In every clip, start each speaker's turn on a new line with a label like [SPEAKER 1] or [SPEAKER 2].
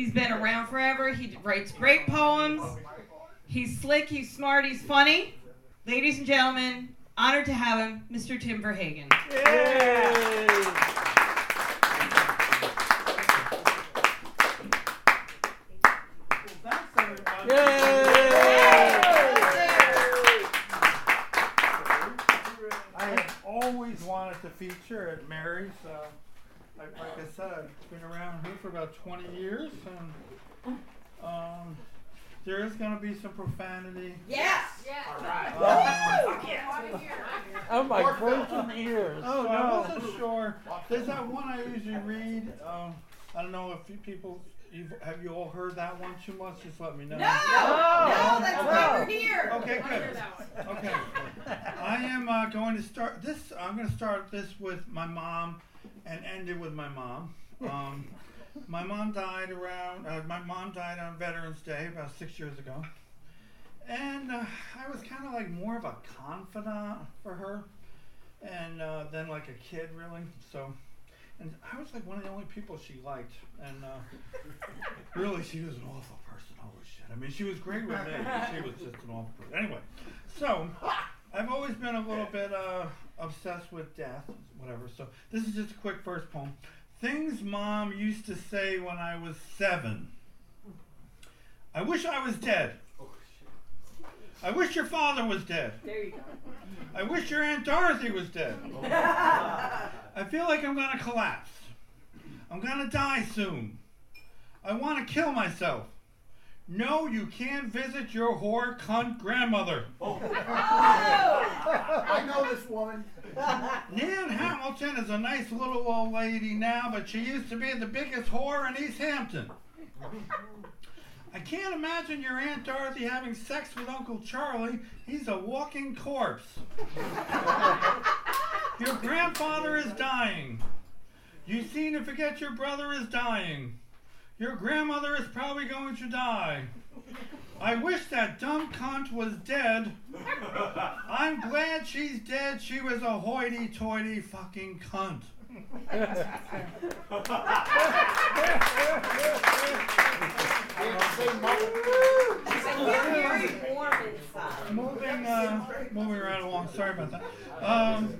[SPEAKER 1] Ladies and gentlemen, he's been around forever. He writes great poems. He's slick, he's smart, he's funny. Ladies and gentlemen, honored to have him, Mr. Tim Verhaegen.
[SPEAKER 2] I have always wanted to feature at McGeary's. Uh, like, like I said, I've been around here for about 20 years, and um, there is going to be some profanity.
[SPEAKER 1] Yes! Yes. all right.
[SPEAKER 3] Oh my virgin ears.
[SPEAKER 2] Oh, no. I wasn't sure. There's that one I usually read. Um, I don't know if you people you've, have you all heard that one too much. Just let me know.
[SPEAKER 1] No! No, that's why we're here.
[SPEAKER 2] Okay, good. Okay. I am uh, going to start this. I'm going to start this with my mom and ended with my mom. Um, my mom died around. Uh, my mom died on Veterans Day about six years ago, and uh, I was kind of like more of a confidant for her, and uh, then like a kid really. So. And I was like one of the only people she liked, and uh, really, she was an awful person. Holy shit! I mean, she was great with me, but she was just an awful person. Anyway, so I've always been a little bit uh, obsessed with death, whatever. So this is just a quick first poem. Things mom used to say when I was seven. I wish I was dead. Oh, I wish your father was dead.
[SPEAKER 1] There you go.
[SPEAKER 2] I wish your Aunt Dorothy was dead. Oh, I feel like I'm gonna collapse. I'm gonna die soon. I wanna kill myself. No, you can't visit your whore cunt grandmother. Oh. Oh.
[SPEAKER 4] I know this woman.
[SPEAKER 2] Nan Hamilton is a nice little old lady now, but she used to be the biggest whore in East Hampton. I can't imagine your Aunt Dorothy having sex with Uncle Charlie. He's a walking corpse. your grandfather is dying. You seem to forget your brother is dying. Your grandmother is probably going to die. I wish that dumb cunt was dead. I'm glad she's dead. She was a hoity toity fucking cunt. moving, uh, moving right along. Sorry about that. Um,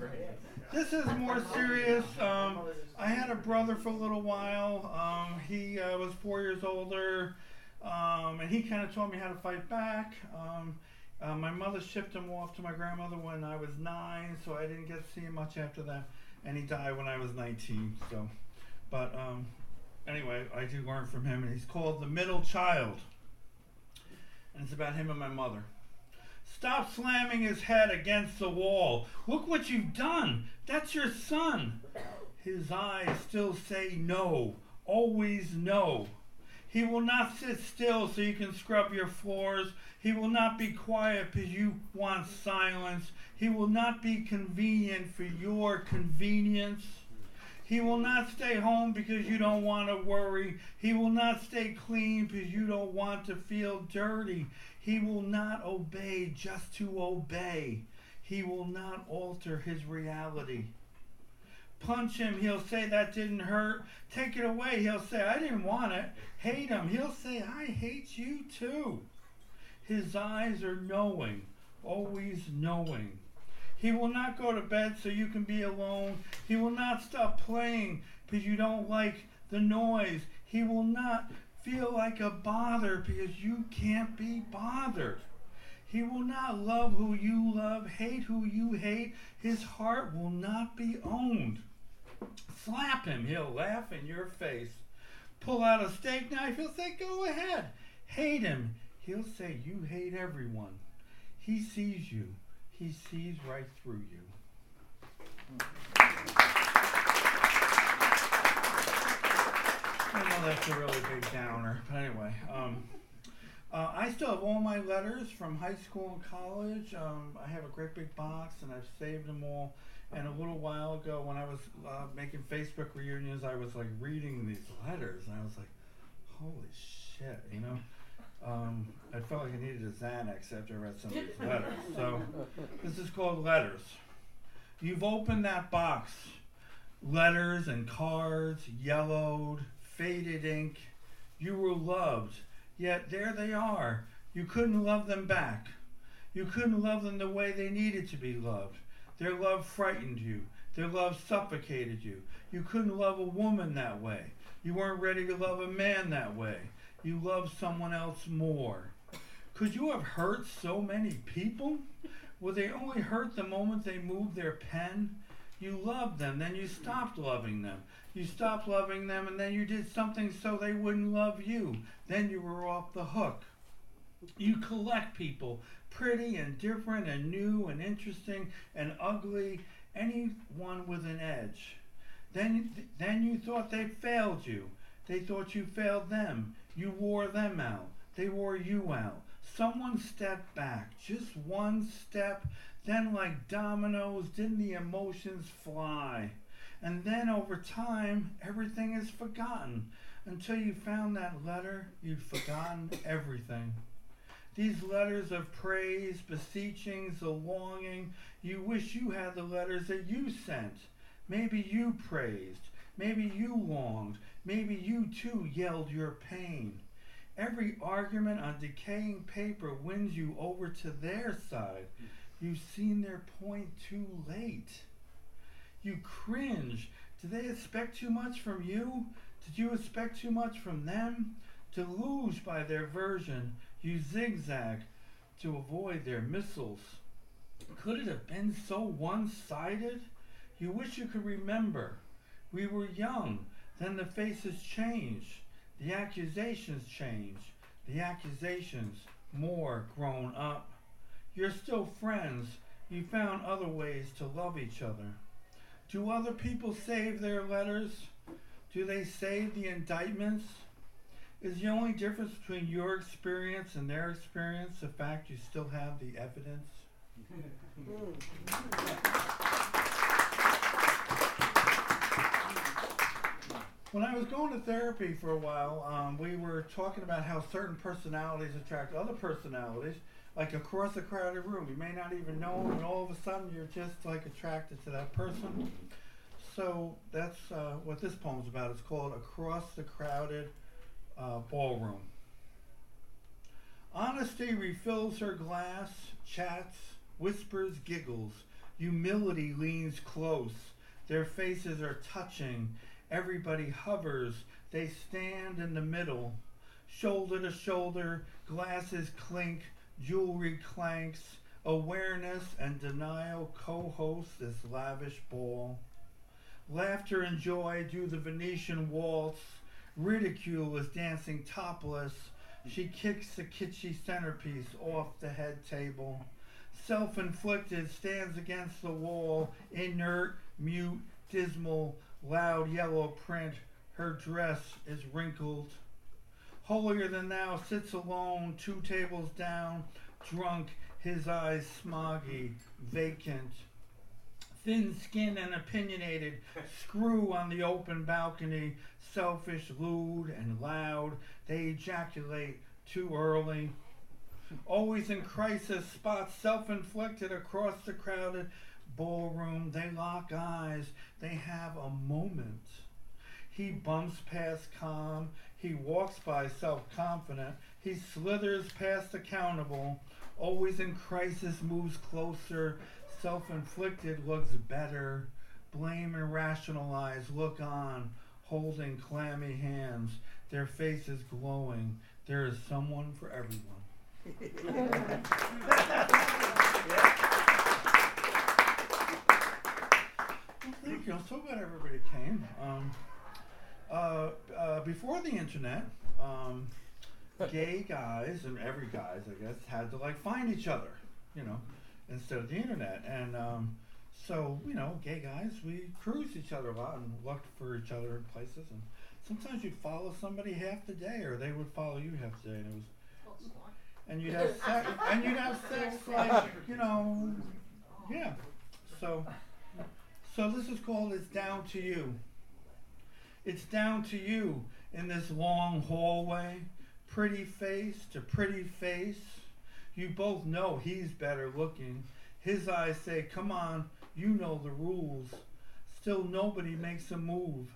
[SPEAKER 2] this is more serious. Um, I had a brother for a little while. Um, he uh, was four years older, um, and he kind of taught me how to fight back. Um, uh, my mother shipped him off to my grandmother when I was nine, so I didn't get to see him much after that. And he died when I was 19. So, but um, anyway, I do learn from him, and he's called the middle child, and it's about him and my mother. Stop slamming his head against the wall. Look what you've done. That's your son. His eyes still say no, always no. He will not sit still so you can scrub your floors. He will not be quiet because you want silence. He will not be convenient for your convenience. He will not stay home because you don't want to worry. He will not stay clean because you don't want to feel dirty. He will not obey just to obey. He will not alter his reality. Punch him, he'll say that didn't hurt. Take it away, he'll say I didn't want it. Hate him, he'll say I hate you too. His eyes are knowing, always knowing. He will not go to bed so you can be alone. He will not stop playing because you don't like the noise. He will not feel like a bother because you can't be bothered. He will not love who you love, hate who you hate. His heart will not be owned. Slap him, he'll laugh in your face. Pull out a steak knife, he'll say, Go ahead. Hate him, he'll say, You hate everyone. He sees you, he sees right through you. I know that's a really big downer, but anyway. Um, uh, I still have all my letters from high school and college. Um, I have a great big box, and I've saved them all. And a little while ago, when I was uh, making Facebook reunions, I was like reading these letters, and I was like, "Holy shit!" You know. Um, I felt like I needed a Xanax after I read some of these letters. So this is called letters. You've opened that box. Letters and cards, yellowed, faded ink. You were loved, yet there they are. You couldn't love them back. You couldn't love them the way they needed to be loved. Their love frightened you. Their love suffocated you. You couldn't love a woman that way. You weren't ready to love a man that way. You loved someone else more. Could you have hurt so many people? Would they only hurt the moment they moved their pen? You loved them, then you stopped loving them. You stopped loving them, and then you did something so they wouldn't love you. Then you were off the hook. You collect people, pretty and different and new and interesting and ugly, anyone with an edge. Then, then you thought they failed you. They thought you failed them. You wore them out. They wore you out. Someone stepped back, just one step, then, like dominoes, didn't the emotions fly? And then over time, everything is forgotten. Until you found that letter, you'd forgotten everything. These letters of praise, beseechings, the longing, you wish you had the letters that you sent. Maybe you praised. Maybe you longed. Maybe you too yelled your pain. Every argument on decaying paper wins you over to their side. You've seen their point too late. You cringe. Did they expect too much from you? Did you expect too much from them? Deluged by their version, you zigzag to avoid their missiles. Could it have been so one sided? You wish you could remember. We were young, then the faces change, The accusations change. The accusations more grown up. You're still friends. You found other ways to love each other. Do other people save their letters? Do they save the indictments? Is the only difference between your experience and their experience the fact you still have the evidence? when I was going to therapy for a while, um, we were talking about how certain personalities attract other personalities, like across a crowded room. You may not even know them, and all of a sudden you're just like attracted to that person. So that's uh, what this poem's about. It's called Across the Crowded uh, Ballroom. Honesty refills her glass, chats, whispers, giggles. Humility leans close. Their faces are touching Everybody hovers. They stand in the middle. Shoulder to shoulder, glasses clink, jewelry clanks. Awareness and denial co host this lavish ball. Laughter and joy do the Venetian waltz. Ridicule is dancing topless. She kicks the kitschy centerpiece off the head table. Self inflicted stands against the wall, inert, mute, dismal, loud yellow print. Her dress is wrinkled. Holier than thou sits alone, two tables down, drunk, his eyes smoggy, vacant. Thin skinned and opinionated, screw on the open balcony, selfish, lewd, and loud. They ejaculate too early. Always in crisis, spots self inflicted across the crowded ballroom. They lock eyes. They have a moment. He bumps past calm. He walks by self confident. He slithers past accountable. Always in crisis, moves closer. Self inflicted looks better. Blame and rationalize look on, holding clammy hands. Their faces glowing. There is someone for everyone. thank you. I'm so glad everybody came. Um, uh, uh, before the internet, um, gay guys and every guys, I guess, had to like find each other, you know, instead of the internet. And um, so, you know, gay guys, we cruised each other a lot and looked for each other in places. And sometimes you'd follow somebody half the day, or they would follow you half the day, and it was. And you'd have sex, and you'd have sex like you know, yeah. So so this is called It's Down to You. It's down to you in this long hallway, pretty face to pretty face. You both know he's better looking. His eyes say, Come on, you know the rules. Still, nobody makes a move.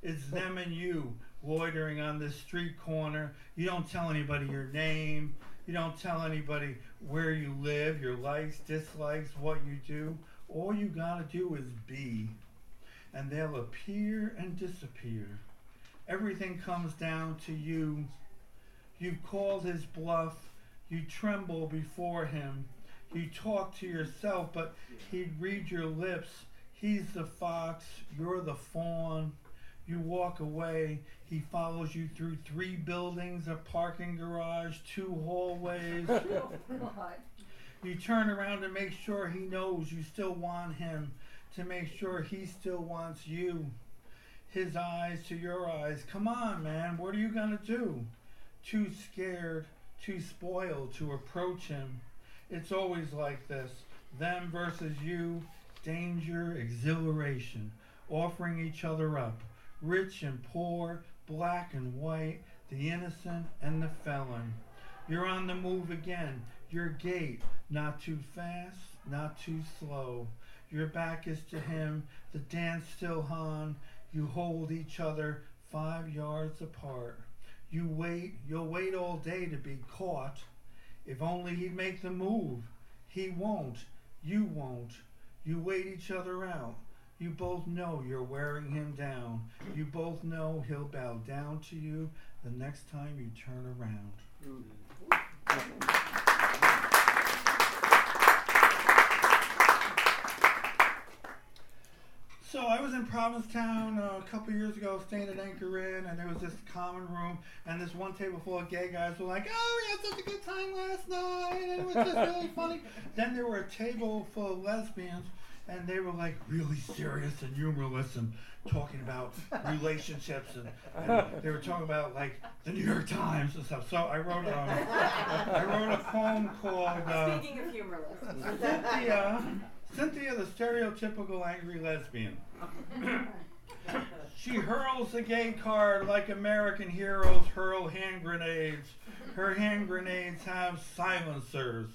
[SPEAKER 2] It's them and you loitering on this street corner. You don't tell anybody your name. You don't tell anybody where you live, your likes, dislikes, what you do. All you gotta do is be. And they'll appear and disappear. Everything comes down to you. You've called his bluff. You tremble before him. You talk to yourself, but he'd read your lips. He's the fox, you're the fawn. You walk away. He follows you through three buildings, a parking garage, two hallways. Oh, you turn around to make sure he knows you still want him, to make sure he still wants you. His eyes to your eyes. Come on, man, what are you going to do? Too scared, too spoiled to approach him. It's always like this them versus you, danger, exhilaration, offering each other up rich and poor, black and white, the innocent and the felon. You're on the move again. Your gait, not too fast, not too slow. Your back is to him, the dance still on. You hold each other five yards apart. You wait, you'll wait all day to be caught. If only he'd make the move. He won't. You won't. You wait each other out. You both know you're wearing him down. You both know he'll bow down to you the next time you turn around. Mm. So I was in Provincetown uh, a couple years ago, staying at Anchor Inn, and there was this common room, and this one table full of gay guys were like, "Oh, we had such a good time last night, and it was just really funny." Then there were a table full of lesbians, and they were like really serious and humorless and talking about relationships and, and, they were talking about like the New York Times and stuff. So I wrote um, I wrote a poem called
[SPEAKER 4] uh, Speaking of humorless.
[SPEAKER 2] Cynthia, Cynthia the stereotypical angry lesbian. she hurls the gay card like American heroes hurl hand grenades. Her hand grenades have silencers.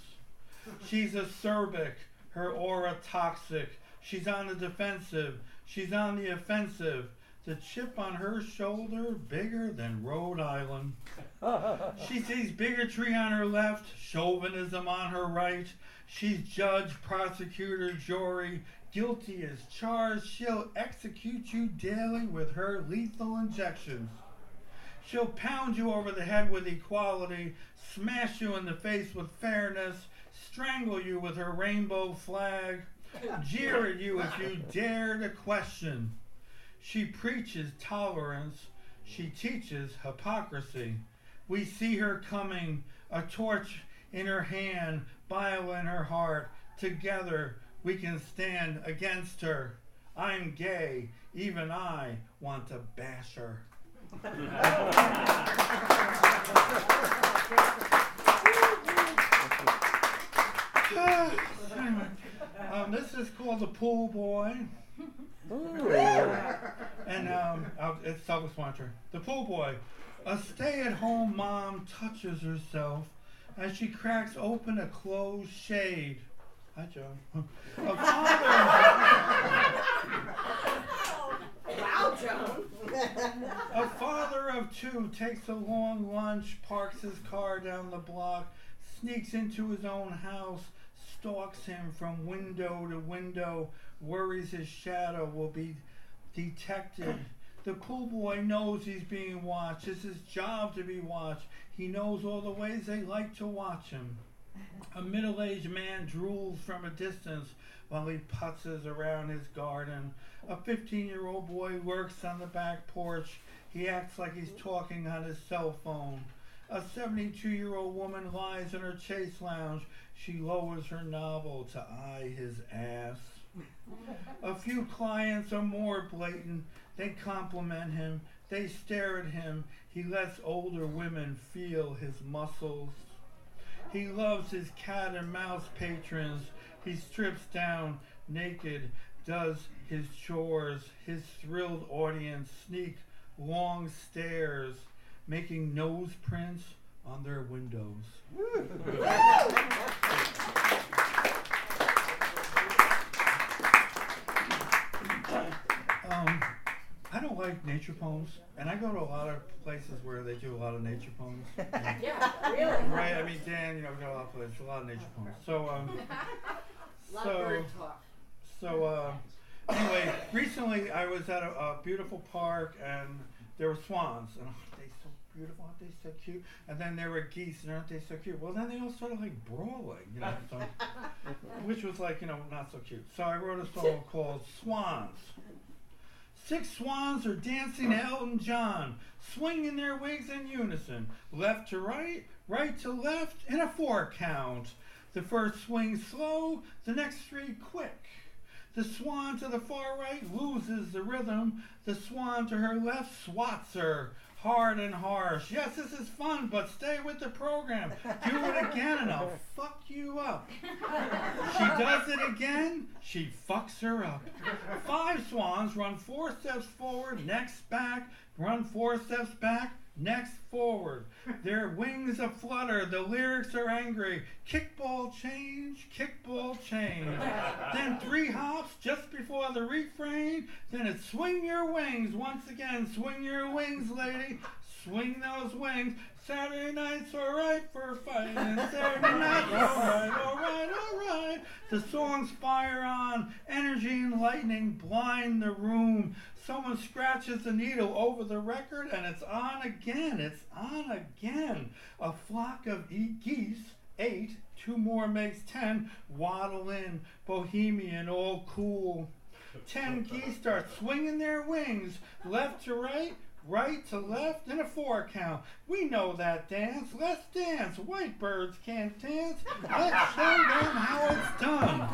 [SPEAKER 2] She's acerbic her aura toxic. She's on the defensive. She's on the offensive. The chip on her shoulder bigger than Rhode Island. she sees bigotry on her left, chauvinism on her right. She's judge, prosecutor, jury. Guilty as charged. She'll execute you daily with her lethal injections. She'll pound you over the head with equality, smash you in the face with fairness, strangle you with her rainbow flag, jeer at you if you dare to question. She preaches tolerance, she teaches hypocrisy. We see her coming, a torch in her hand, bile in her heart. Together we can stand against her. I'm gay, even I want to bash her. um, this is called the Pool Boy. and um, it's self-explanatory. The Pool Boy. A stay-at-home mom touches herself as she cracks open a closed shade. Hi, Joe. A father.
[SPEAKER 4] wow, Joan.
[SPEAKER 2] a father of two takes a long lunch, parks his car down the block, sneaks into his own house, stalks him from window to window, worries his shadow will be detected. The cool boy knows he's being watched. It's his job to be watched. He knows all the ways they like to watch him. A middle aged man drools from a distance while he putzes around his garden. A 15 year old boy works on the back porch. He acts like he's talking on his cell phone. A 72 year old woman lies in her chase lounge. She lowers her novel to eye his ass. A few clients are more blatant. They compliment him. They stare at him. He lets older women feel his muscles. He loves his cat and mouse patrons. He strips down naked, does his chores. His thrilled audience sneak long stares making nose prints on their windows. um, I I don't like nature poems, and I go to a lot of places where they do a lot of nature poems.
[SPEAKER 4] Yeah, really.
[SPEAKER 2] right? I mean, Dan, you know, we got a lot of places, a lot of nature poems. So, um,
[SPEAKER 4] A lot of
[SPEAKER 2] so, so uh, anyway, recently I was at a, a beautiful park and there were swans, and aren't they so beautiful? Aren't they so cute? And then there were geese, and aren't they so cute? Well, then they all started like brawling, you know, so, which was like, you know, not so cute. So I wrote a song called Swans. Six swans are dancing to Elton John, swinging their wigs in unison, left to right, right to left, in a four count. The first swing slow, the next three quick. The swan to the far right loses the rhythm. The swan to her left swats her hard and harsh. Yes, this is fun, but stay with the program. Do it again and I'll fuck you up. She does it again, she fucks her up. Five swans run four steps forward, next back, run four steps back, next forward. Their wings a flutter, the lyrics are angry. Kickball change, kickball change. Then three hops just before the refrain. Then it's swing your wings once again. Swing your wings, lady. Swing those wings. Saturday night's alright for fighting. Saturday night's alright, alright, alright. The songs fire on. Energy and lightning blind the room. Someone scratches the needle over the record and it's on again. It's on again. A flock of e- geese, eight, two more makes ten, waddle in, bohemian, all cool. Ten geese start swinging their wings, left to right, right to left, in a four count. We know that dance. Let's dance. White birds can't dance. Let's show them how it's done.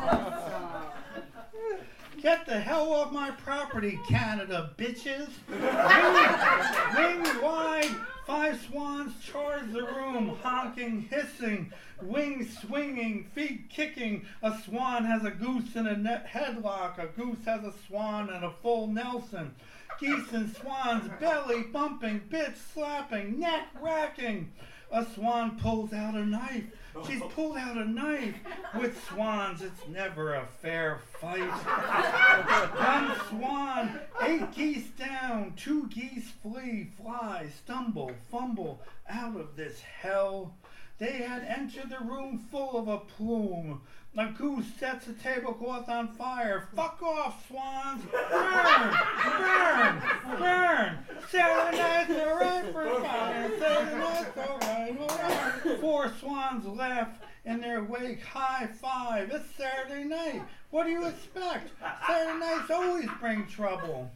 [SPEAKER 2] Get the hell off my property, Canada, bitches. Wing, wing wide, five swans charge the room, honking, hissing, wings swinging, feet kicking. A swan has a goose in a net headlock. A goose has a swan and a full Nelson. Geese and swans belly bumping, bits slapping, neck racking. A swan pulls out a knife. She's pulled out a knife. With swans, it's never a fair fight. One swan, eight geese down, two geese flee, fly, stumble, fumble out of this hell. They had entered the room full of a plume. A goose sets a tablecloth on fire. Fuck off, swans! Burn! Burn! Burn! Saturday night's alright for fire. Saturday night's alright, alright. Four swans left in their wake. High five. It's Saturday night. What do you expect? Saturday nights always bring trouble.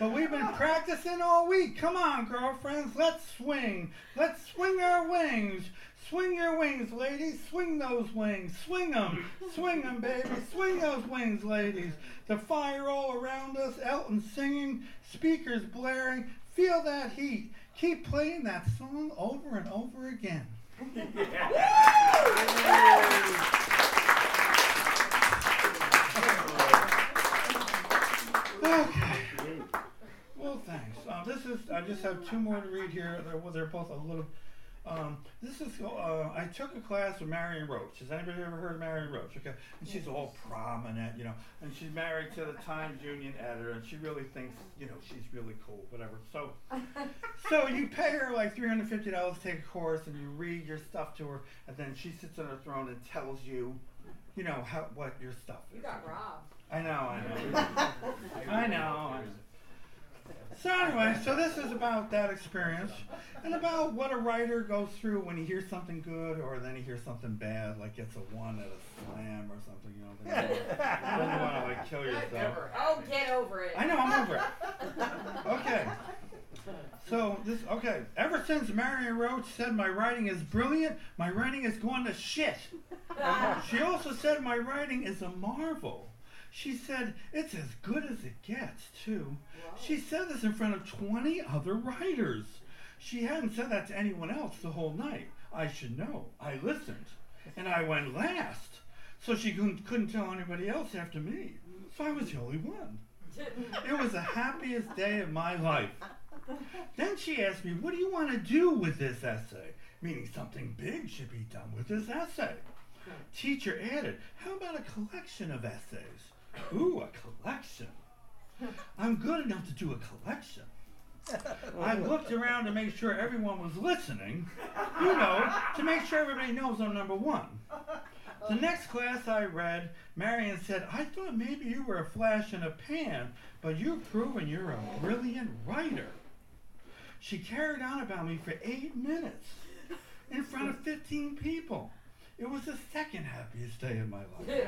[SPEAKER 2] But we've been practicing all week. Come on, girlfriends, let's swing. Let's swing our wings. Swing your wings, ladies. Swing those wings. Swing them. Swing them, baby. Swing those wings, ladies. The fire all around us. Elton singing. Speakers blaring. Feel that heat. Keep playing that song over and over again. Okay. Thanks. Uh, this is. I just have two more to read here. They're, well, they're both a little. Um, this is. Uh, I took a class with Marion Roach. Has anybody ever heard of Marion Roach? Okay, and she's all prominent, you know, and she's married to the Times Union editor, and she really thinks, you know, she's really cool, whatever. So, so you pay her like three hundred fifty dollars to take a course, and you read your stuff to her, and then she sits on her throne and tells you, you know, how what your stuff is.
[SPEAKER 4] You got robbed.
[SPEAKER 2] I know, I know. I know. So anyway, so this is about that experience and about what a writer goes through when he hears something good or then he hears something bad, like gets a one at a slam or something, you know. Then you, you want to like kill yourself.
[SPEAKER 4] Oh, get over it.
[SPEAKER 2] I know, I'm over it. Okay. So this okay. Ever since Marion Roach said my writing is brilliant, my writing is going to shit. She also said my writing is a marvel. She said it's as good as it gets, too. She said this in front of 20 other writers. She hadn't said that to anyone else the whole night. I should know. I listened. And I went last. So she couldn't, couldn't tell anybody else after me. So I was the only one. It was the happiest day of my life. Then she asked me, What do you want to do with this essay? Meaning something big should be done with this essay. Teacher added, How about a collection of essays? Ooh, a collection. I'm good enough to do a collection. I looked around to make sure everyone was listening, you know, to make sure everybody knows I'm number one. The next class I read, Marion said, I thought maybe you were a flash in a pan, but you've proven you're a brilliant writer. She carried on about me for eight minutes in front of 15 people. It was the second happiest day of my life.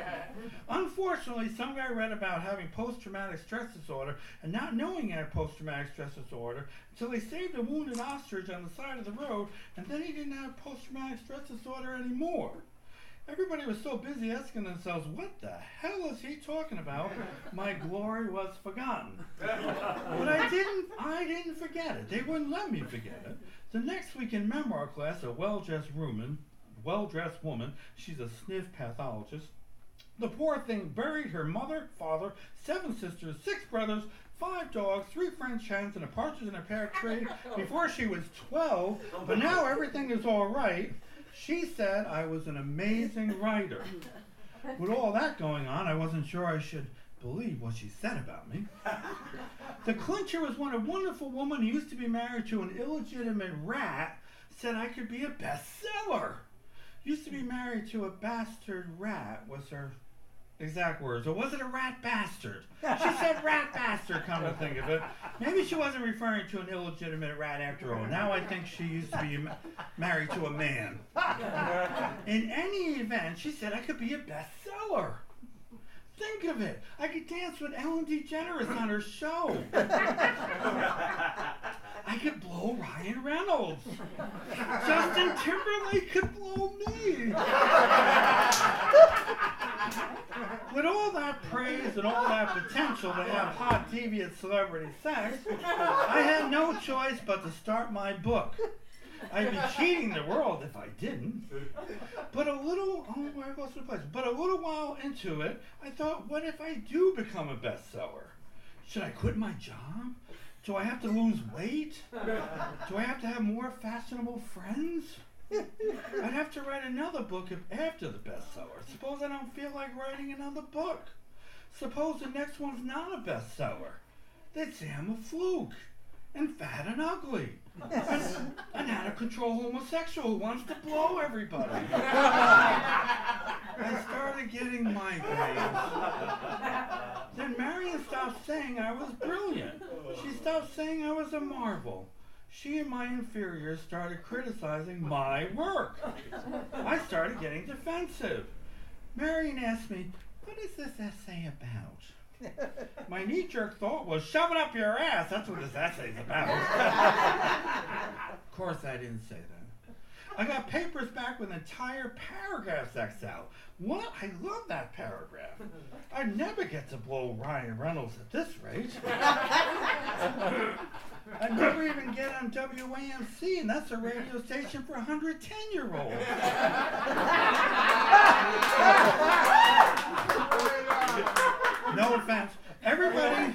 [SPEAKER 2] Unfortunately, some guy read about having post traumatic stress disorder and not knowing he had post traumatic stress disorder until he saved a wounded ostrich on the side of the road, and then he didn't have post traumatic stress disorder anymore. Everybody was so busy asking themselves, what the hell is he talking about? My glory was forgotten. But I didn't I didn't forget it. They wouldn't let me forget it. The next week in memoir class, a well-dressed woman, well-dressed woman, she's a sniff pathologist. The poor thing buried her mother, father, seven sisters, six brothers, five dogs, three French hens, and a partridge in a pear tree before she was 12. But now everything is all right. She said I was an amazing writer. With all that going on, I wasn't sure I should believe what she said about me. The clincher was when a wonderful woman who used to be married to an illegitimate rat said I could be a bestseller. Used to be married to a bastard rat was her exact words. Or was it a rat bastard? She said rat bastard, come to think of it. Maybe she wasn't referring to an illegitimate rat after all. Now I think she used to be ma- married to a man. In any event, she said I could be a bestseller. Think of it. I could dance with Ellen DeGeneres on her show. I could blow Ryan Reynolds. Justin Timberlake could blow me. With all that praise and all that potential to have hot, deviant celebrity sex, I had no choice but to start my book. I'd be cheating the world if I didn't. But a little, oh, where goes the? But a little while into it, I thought, what if I do become a bestseller? Should I quit my job? Do I have to lose weight? Do I have to have more fashionable friends? I'd have to write another book after the bestseller. Suppose I don't feel like writing another book. Suppose the next one's not a bestseller. They'd say I'm a fluke and fat and ugly. and, and out of control homosexual who wants to blow everybody. I started getting my migraines. Then Marion stopped saying I was brilliant. She stopped saying I was a marvel. She and my inferiors started criticizing my work. I started getting defensive. Marion asked me, What is this essay about? My knee jerk thought was shove it up your ass. That's what this essay's about. of course, I didn't say that. I got papers back with entire paragraphs X'd out. What? I love that paragraph. I'd never get to blow Ryan Reynolds at this rate. I'd never even get on WAMC, and that's a radio station for 110 year olds. No offense. Everybody,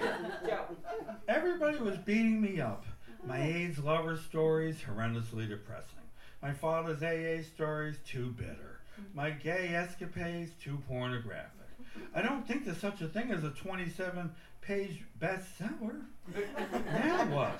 [SPEAKER 2] everybody was beating me up. My AIDS lover stories, horrendously depressing. My father's AA stories, too bitter. My gay escapades, too pornographic. I don't think there's such a thing as a 27 page bestseller. now what?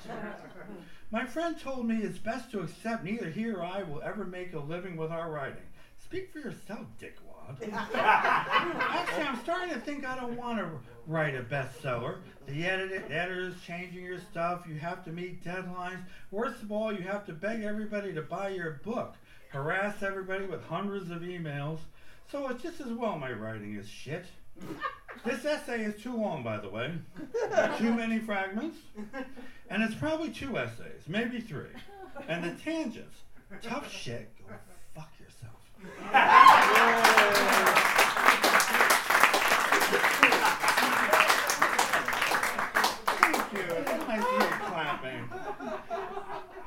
[SPEAKER 2] My friend told me it's best to accept neither he or I will ever make a living with our writing. Speak for yourself, dickwad. Actually, I'm starting to think I don't want to write a bestseller. The edit- editor's changing your stuff. You have to meet deadlines. Worst of all, you have to beg everybody to buy your book. Harass everybody with hundreds of emails. So it's just as well my writing is shit. This essay is too long, by the way. Too many fragments. And it's probably two essays, maybe three. And the tangents. Tough shit. Thank you. I see you clapping.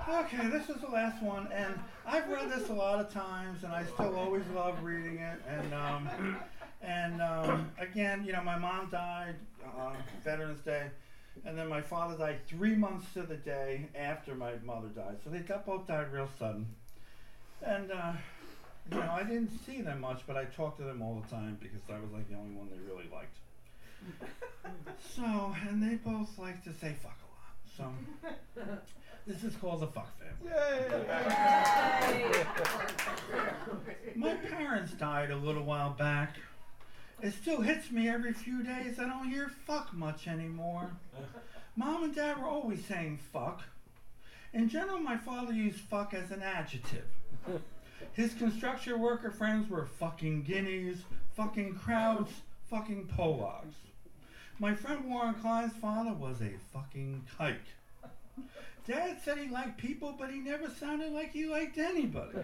[SPEAKER 2] Okay, this is the last one, and I've read this a lot of times, and I still always love reading it. And um, and um, again, you know, my mom died uh, Veterans Day, and then my father died three months to the day after my mother died. So they both died real sudden. And uh, you know, I didn't see them much, but I talked to them all the time because I was like the only one they really liked. So, and they both like to say fuck a lot. So, this is called the fuck family. Yay! My parents died a little while back. It still hits me every few days. I don't hear fuck much anymore. Mom and dad were always saying fuck. In general, my father used fuck as an adjective. His construction worker friends were fucking guineas, fucking crowds, fucking Polacks. My friend Warren Klein's father was a fucking kike. Dad said he liked people, but he never sounded like he liked anybody.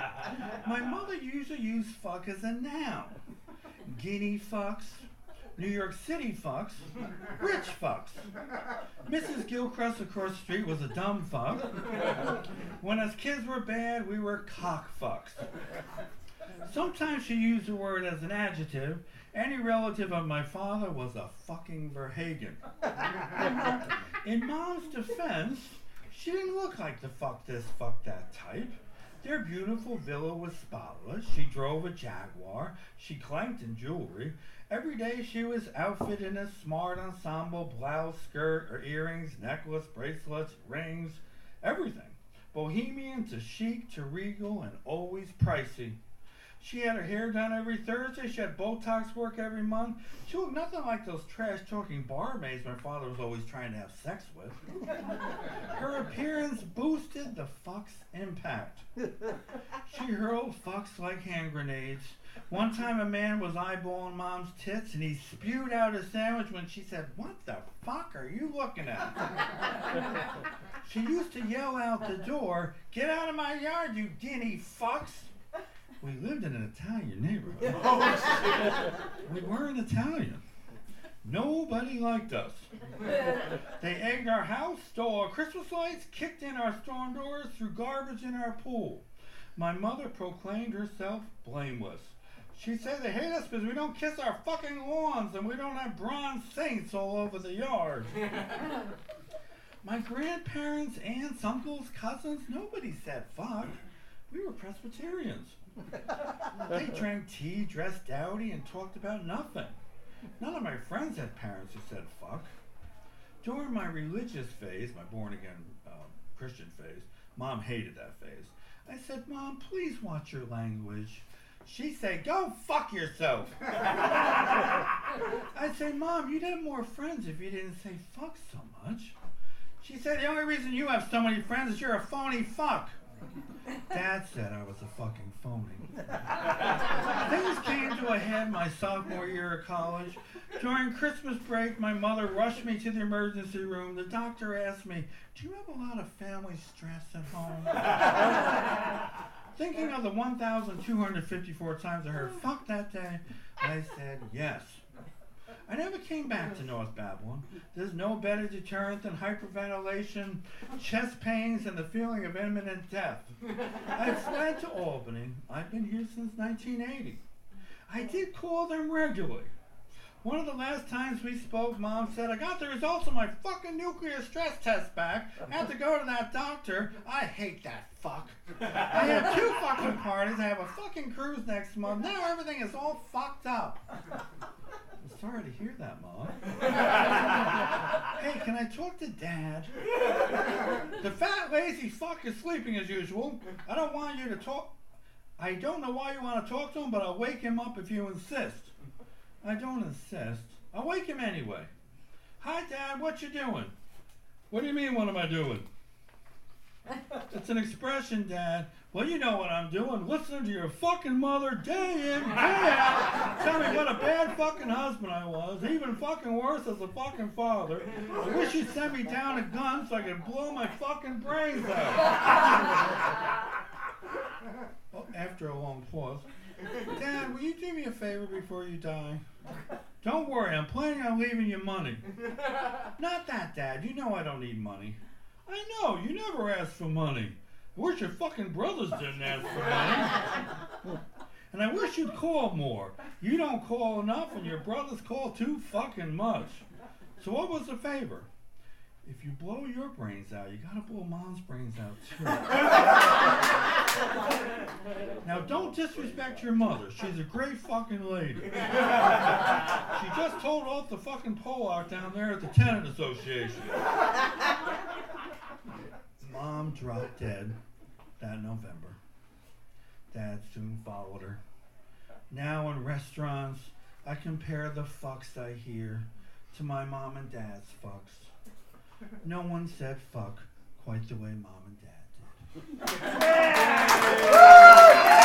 [SPEAKER 2] My mother usually used fuck as a noun. Guinea fucks, New York City fucks, rich fucks. Mrs. Gilchrist across the street was a dumb fuck. When us kids were bad, we were cock fucks. Sometimes she used the word as an adjective. Any relative of my father was a fucking Verhaegen. In mom's defense, she didn't look like the fuck this, fuck that type. Their beautiful villa was spotless. She drove a Jaguar. She clanked in jewelry. Every day she was outfitted in a smart ensemble blouse, skirt, or earrings, necklace, bracelets, rings, everything. Bohemian to chic to regal and always pricey. She had her hair done every Thursday. She had Botox work every month. She looked nothing like those trash talking barmaids my father was always trying to have sex with. Her appearance boosted the fuck's impact. She hurled fucks like hand grenades. One time a man was eyeballing mom's tits and he spewed out a sandwich when she said, What the fuck are you looking at? she used to yell out the door, Get out of my yard, you guinea fucks! We lived in an Italian neighborhood. Oh, we weren't Italian. Nobody liked us. They egged our house, stole our Christmas lights, kicked in our storm doors, threw garbage in our pool. My mother proclaimed herself blameless. She said they hate us because we don't kiss our fucking lawns and we don't have bronze saints all over the yard. My grandparents, aunts, uncles, cousins, nobody said fuck. We were Presbyterians. They drank tea, dressed dowdy, and talked about nothing. None of my friends had parents who said fuck. During my religious phase, my born again um, Christian phase, mom hated that phase. I said, Mom, please watch your language. She said, Go fuck yourself. I said, Mom, you'd have more friends if you didn't say fuck so much. She said, The only reason you have so many friends is you're a phony fuck. Dad said I was a fucking phony. Things came to a head my sophomore year of college. During Christmas break, my mother rushed me to the emergency room. The doctor asked me, Do you have a lot of family stress at home? Thinking of the 1,254 times I heard fuck that day, I said yes. I never came back to North Babylon. There's no better deterrent than hyperventilation, chest pains, and the feeling of imminent death. I've fled to Albany. I've been here since 1980. I did call them regularly. One of the last times we spoke, Mom said, I got the results of my fucking nuclear stress test back. I had to go to that doctor. I hate that fuck. I had two fucking parties. I have a fucking cruise next month. Now everything is all fucked up. Sorry to hear that, Mom. hey, can I talk to Dad? The fat, lazy fuck is sleeping as usual. I don't want you to talk. I don't know why you want to talk to him, but I'll wake him up if you insist. I don't insist. I'll wake him anyway. Hi, Dad. What you doing? What do you mean? What am I doing? It's an expression, Dad. Well, you know what I'm doing. Listening to your fucking mother day in, day out. Tell me what a bad fucking husband I was. Even fucking worse as a fucking father. I wish you'd send me down a gun so I could blow my fucking brains out. Oh, after a long pause. Dad, will you do me a favor before you die? Don't worry, I'm planning on leaving you money. Not that, Dad. You know I don't need money. I know, you never asked for money. I wish your fucking brothers didn't ask for money. And I wish you'd call more. You don't call enough, and your brothers call too fucking much. So what was the favor? If you blow your brains out, you gotta blow mom's brains out too. now don't disrespect your mother. She's a great fucking lady. She just told off the fucking Polack down there at the tenant association. Mom dropped dead that November. Dad soon followed her. Now in restaurants, I compare the fucks I hear to my mom and dad's fucks. No one said fuck quite the way mom and dad did.